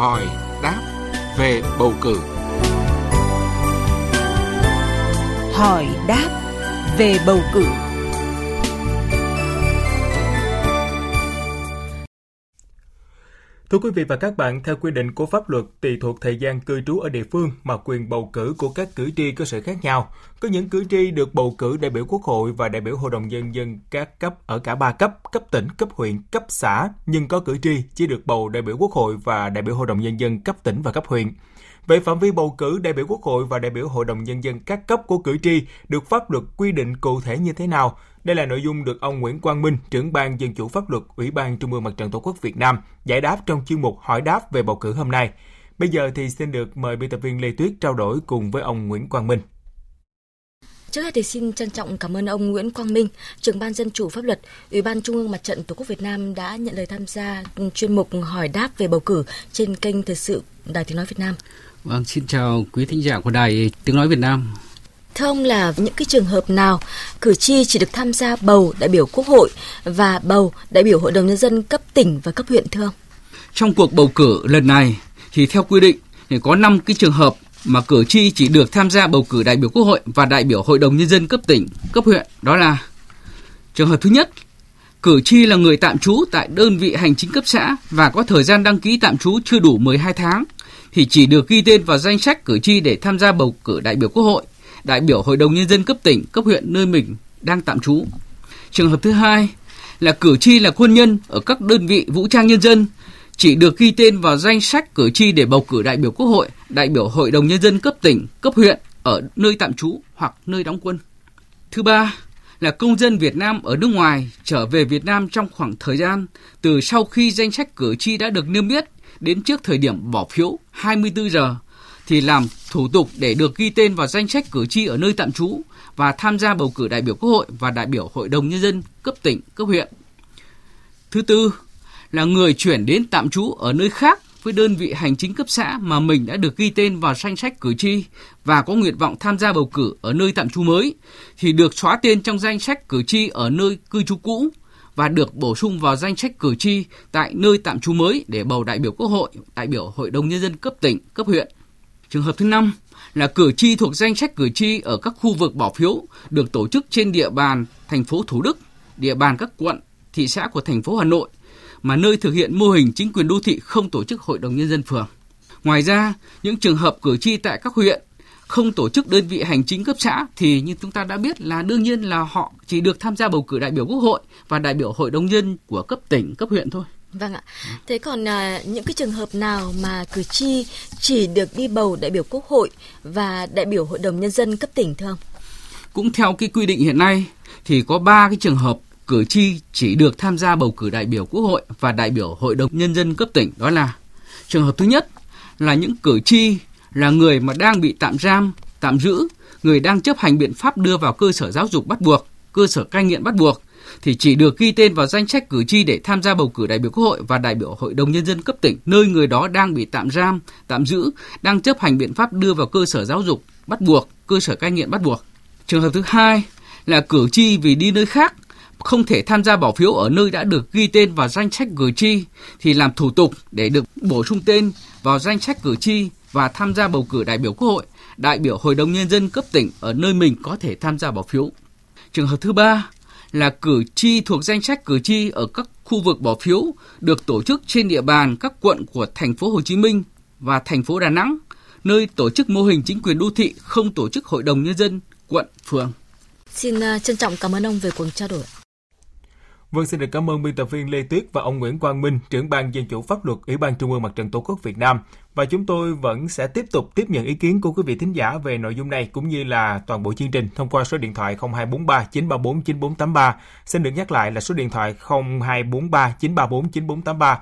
hỏi đáp về bầu cử. Hỏi đáp về bầu cử. Thưa quý vị và các bạn, theo quy định của pháp luật, tùy thuộc thời gian cư trú ở địa phương mà quyền bầu cử của các cử tri có sự khác nhau. Có những cử tri được bầu cử đại biểu quốc hội và đại biểu hội đồng nhân dân các cấp ở cả ba cấp, cấp tỉnh, cấp huyện, cấp xã, nhưng có cử tri chỉ được bầu đại biểu quốc hội và đại biểu hội đồng nhân dân cấp tỉnh và cấp huyện. Về phạm vi bầu cử đại biểu Quốc hội và đại biểu Hội đồng Nhân dân các cấp của cử tri được pháp luật quy định cụ thể như thế nào? Đây là nội dung được ông Nguyễn Quang Minh, trưởng ban Dân chủ pháp luật Ủy ban Trung ương Mặt trận Tổ quốc Việt Nam giải đáp trong chuyên mục hỏi đáp về bầu cử hôm nay. Bây giờ thì xin được mời biên tập viên Lê Tuyết trao đổi cùng với ông Nguyễn Quang Minh. Trước hết thì xin trân trọng cảm ơn ông Nguyễn Quang Minh, trưởng ban dân chủ pháp luật, Ủy ban Trung ương Mặt trận Tổ quốc Việt Nam đã nhận lời tham gia chuyên mục hỏi đáp về bầu cử trên kênh Thời sự Đài Tiếng nói Việt Nam. Vâng, xin chào quý thính giả của Đài Tiếng Nói Việt Nam. Thưa ông là những cái trường hợp nào cử tri chỉ được tham gia bầu đại biểu Quốc hội và bầu đại biểu Hội đồng Nhân dân cấp tỉnh và cấp huyện thưa ông? Trong cuộc bầu cử lần này thì theo quy định thì có 5 cái trường hợp mà cử tri chỉ được tham gia bầu cử đại biểu Quốc hội và đại biểu Hội đồng Nhân dân cấp tỉnh, cấp huyện. Đó là trường hợp thứ nhất, cử tri là người tạm trú tại đơn vị hành chính cấp xã và có thời gian đăng ký tạm trú chưa đủ 12 tháng thì chỉ được ghi tên vào danh sách cử tri để tham gia bầu cử đại biểu Quốc hội, đại biểu Hội đồng Nhân dân cấp tỉnh, cấp huyện nơi mình đang tạm trú. Trường hợp thứ hai là cử tri là quân nhân ở các đơn vị vũ trang nhân dân chỉ được ghi tên vào danh sách cử tri để bầu cử đại biểu Quốc hội, đại biểu Hội đồng Nhân dân cấp tỉnh, cấp huyện ở nơi tạm trú hoặc nơi đóng quân. Thứ ba là công dân Việt Nam ở nước ngoài trở về Việt Nam trong khoảng thời gian từ sau khi danh sách cử tri đã được niêm yết đến trước thời điểm bỏ phiếu 24 giờ thì làm thủ tục để được ghi tên vào danh sách cử tri ở nơi tạm trú và tham gia bầu cử đại biểu Quốc hội và đại biểu Hội đồng Nhân dân cấp tỉnh, cấp huyện. Thứ tư là người chuyển đến tạm trú ở nơi khác với đơn vị hành chính cấp xã mà mình đã được ghi tên vào danh sách cử tri và có nguyện vọng tham gia bầu cử ở nơi tạm trú mới thì được xóa tên trong danh sách cử tri ở nơi cư trú cũ và được bổ sung vào danh sách cử tri tại nơi tạm trú mới để bầu đại biểu Quốc hội, đại biểu Hội đồng Nhân dân cấp tỉnh, cấp huyện. Trường hợp thứ năm là cử tri thuộc danh sách cử tri ở các khu vực bỏ phiếu được tổ chức trên địa bàn thành phố Thủ Đức, địa bàn các quận, thị xã của thành phố Hà Nội mà nơi thực hiện mô hình chính quyền đô thị không tổ chức Hội đồng Nhân dân phường. Ngoài ra, những trường hợp cử tri tại các huyện không tổ chức đơn vị hành chính cấp xã thì như chúng ta đã biết là đương nhiên là họ chỉ được tham gia bầu cử đại biểu quốc hội và đại biểu hội đồng nhân của cấp tỉnh, cấp huyện thôi. Vâng ạ. Thế còn à, những cái trường hợp nào mà cử tri chỉ được đi bầu đại biểu quốc hội và đại biểu hội đồng nhân dân cấp tỉnh thưa ông? Cũng theo cái quy định hiện nay thì có ba cái trường hợp cử tri chỉ được tham gia bầu cử đại biểu quốc hội và đại biểu hội đồng nhân dân cấp tỉnh đó là trường hợp thứ nhất là những cử tri là người mà đang bị tạm giam, tạm giữ, người đang chấp hành biện pháp đưa vào cơ sở giáo dục bắt buộc, cơ sở cai nghiện bắt buộc thì chỉ được ghi tên vào danh sách cử tri để tham gia bầu cử đại biểu Quốc hội và đại biểu Hội đồng nhân dân cấp tỉnh nơi người đó đang bị tạm giam, tạm giữ, đang chấp hành biện pháp đưa vào cơ sở giáo dục bắt buộc, cơ sở cai nghiện bắt buộc. Trường hợp thứ hai là cử tri vì đi nơi khác không thể tham gia bỏ phiếu ở nơi đã được ghi tên vào danh sách cử tri thì làm thủ tục để được bổ sung tên vào danh sách cử tri và tham gia bầu cử đại biểu Quốc hội, đại biểu Hội đồng Nhân dân cấp tỉnh ở nơi mình có thể tham gia bỏ phiếu. Trường hợp thứ ba là cử tri thuộc danh sách cử tri ở các khu vực bỏ phiếu được tổ chức trên địa bàn các quận của thành phố Hồ Chí Minh và thành phố Đà Nẵng, nơi tổ chức mô hình chính quyền đô thị không tổ chức Hội đồng Nhân dân, quận, phường. Xin à, trân trọng cảm ơn ông về cuộc trao đổi. Vâng, xin được cảm ơn biên tập viên Lê Tuyết và ông Nguyễn Quang Minh, trưởng ban dân chủ pháp luật Ủy ban Trung ương Mặt trận Tổ quốc Việt Nam. Và chúng tôi vẫn sẽ tiếp tục tiếp nhận ý kiến của quý vị thính giả về nội dung này cũng như là toàn bộ chương trình thông qua số điện thoại 0243 934 9483. Xin được nhắc lại là số điện thoại 0243 934 9483